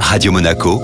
Radio Monaco,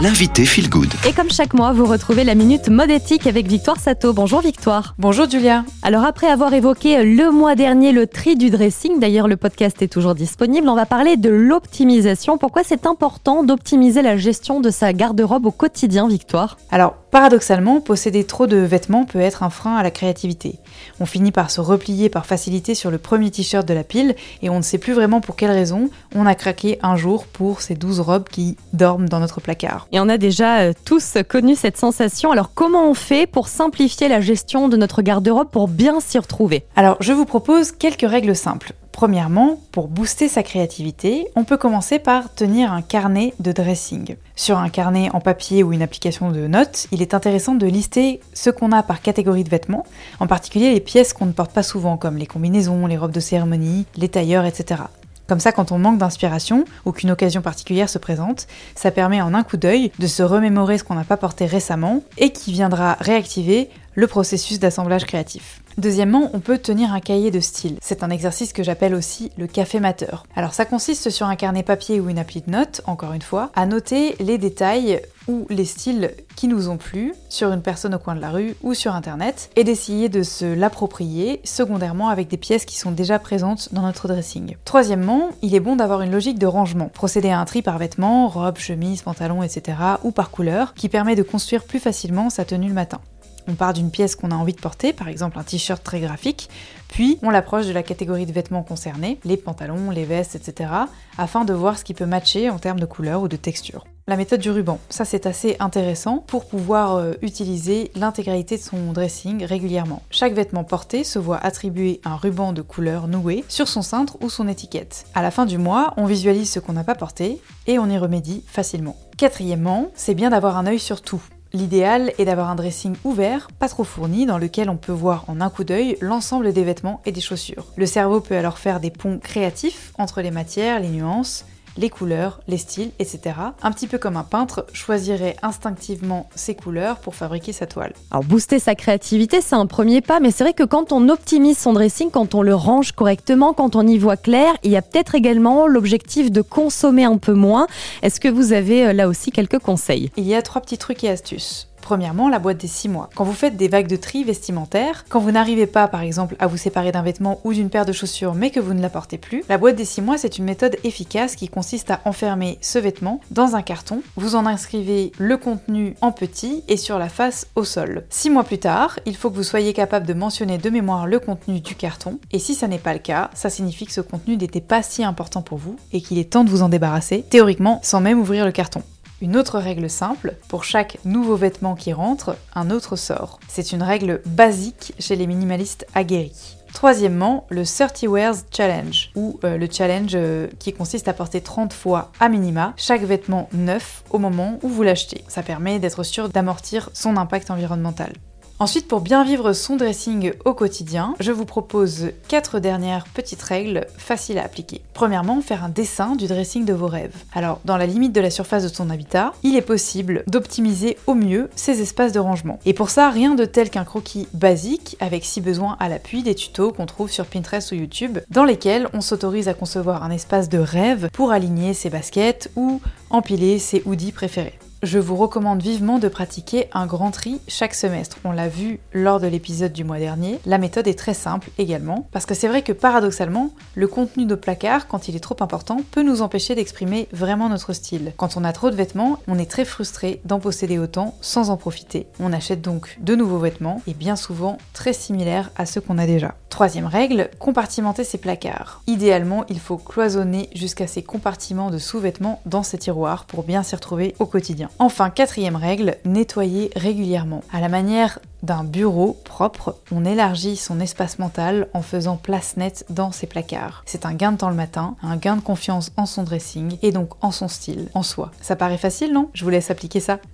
l'invité Feel Good. Et comme chaque mois, vous retrouvez la minute mode éthique avec Victoire Sato. Bonjour Victoire. Bonjour Julia. Alors après avoir évoqué le mois dernier le tri du dressing, d'ailleurs le podcast est toujours disponible, on va parler de l'optimisation. Pourquoi c'est important d'optimiser la gestion de sa garde-robe au quotidien, Victoire? Alors paradoxalement, posséder trop de vêtements peut être un frein à la créativité. On finit par se replier par facilité sur le premier t-shirt de la pile et on ne sait plus vraiment pour quelle raison on a craqué un jour pour ces 12 robes qui dorment dans notre placard. Et on a déjà euh, tous connu cette sensation. Alors comment on fait pour simplifier la gestion de notre garde-robe pour bien s'y retrouver? Alors je vous propose quelques règles simples. Premièrement, pour booster sa créativité, on peut commencer par tenir un carnet de dressing. Sur un carnet en papier ou une application de notes, il est intéressant de lister ce qu'on a par catégorie de vêtements, en particulier les pièces qu'on ne porte pas souvent, comme les combinaisons, les robes de cérémonie, les tailleurs, etc. Comme ça, quand on manque d'inspiration ou qu'une occasion particulière se présente, ça permet en un coup d'œil de se remémorer ce qu'on n'a pas porté récemment et qui viendra réactiver le processus d'assemblage créatif. Deuxièmement, on peut tenir un cahier de style. C'est un exercice que j'appelle aussi le café mateur. Alors ça consiste sur un carnet papier ou une appli de notes, encore une fois, à noter les détails ou les styles qui nous ont plu sur une personne au coin de la rue ou sur internet et d'essayer de se l'approprier secondairement avec des pièces qui sont déjà présentes dans notre dressing. Troisièmement, il est bon d'avoir une logique de rangement. Procéder à un tri par vêtements, robe, chemise, pantalon, etc. ou par couleur qui permet de construire plus facilement sa tenue le matin. On part d'une pièce qu'on a envie de porter, par exemple un t-shirt très graphique, puis on l'approche de la catégorie de vêtements concernés, les pantalons, les vestes, etc., afin de voir ce qui peut matcher en termes de couleur ou de texture. La méthode du ruban, ça c'est assez intéressant pour pouvoir euh, utiliser l'intégralité de son dressing régulièrement. Chaque vêtement porté se voit attribuer un ruban de couleur noué sur son cintre ou son étiquette. À la fin du mois, on visualise ce qu'on n'a pas porté et on y remédie facilement. Quatrièmement, c'est bien d'avoir un œil sur tout. L'idéal est d'avoir un dressing ouvert, pas trop fourni, dans lequel on peut voir en un coup d'œil l'ensemble des vêtements et des chaussures. Le cerveau peut alors faire des ponts créatifs entre les matières, les nuances, les couleurs, les styles, etc. Un petit peu comme un peintre choisirait instinctivement ses couleurs pour fabriquer sa toile. Alors booster sa créativité, c'est un premier pas, mais c'est vrai que quand on optimise son dressing, quand on le range correctement, quand on y voit clair, il y a peut-être également l'objectif de consommer un peu moins. Est-ce que vous avez euh, là aussi quelques conseils? Il y a trois petits trucs et astuces. Premièrement, la boîte des 6 mois. Quand vous faites des vagues de tri vestimentaires, quand vous n'arrivez pas par exemple à vous séparer d'un vêtement ou d'une paire de chaussures mais que vous ne la portez plus, la boîte des 6 mois c'est une méthode efficace qui consiste à enfermer ce vêtement dans un carton. Vous en inscrivez le contenu en petit et sur la face au sol. 6 mois plus tard, il faut que vous soyez capable de mentionner de mémoire le contenu du carton et si ça n'est pas le cas, ça signifie que ce contenu n'était pas si important pour vous et qu'il est temps de vous en débarrasser, théoriquement sans même ouvrir le carton. Une autre règle simple, pour chaque nouveau vêtement qui rentre, un autre sort. C'est une règle basique chez les minimalistes aguerris. Troisièmement, le 30 Wears Challenge, ou euh, le challenge euh, qui consiste à porter 30 fois à minima chaque vêtement neuf au moment où vous l'achetez. Ça permet d'être sûr d'amortir son impact environnemental. Ensuite, pour bien vivre son dressing au quotidien, je vous propose quatre dernières petites règles faciles à appliquer. Premièrement, faire un dessin du dressing de vos rêves. Alors, dans la limite de la surface de son habitat, il est possible d'optimiser au mieux ces espaces de rangement. Et pour ça, rien de tel qu'un croquis basique, avec si besoin à l'appui des tutos qu'on trouve sur Pinterest ou YouTube, dans lesquels on s'autorise à concevoir un espace de rêve pour aligner ses baskets ou empiler ses hoodies préférés je vous recommande vivement de pratiquer un grand tri chaque semestre. On l'a vu lors de l'épisode du mois dernier. La méthode est très simple également, parce que c'est vrai que paradoxalement, le contenu de placard, quand il est trop important, peut nous empêcher d'exprimer vraiment notre style. Quand on a trop de vêtements, on est très frustré d'en posséder autant sans en profiter. On achète donc de nouveaux vêtements, et bien souvent très similaires à ceux qu'on a déjà. Troisième règle, compartimenter ses placards. Idéalement, il faut cloisonner jusqu'à ces compartiments de sous-vêtements dans ses tiroirs pour bien s'y retrouver au quotidien. Enfin, quatrième règle, nettoyer régulièrement. À la manière d'un bureau propre, on élargit son espace mental en faisant place nette dans ses placards. C'est un gain de temps le matin, un gain de confiance en son dressing et donc en son style, en soi. Ça paraît facile, non? Je vous laisse appliquer ça.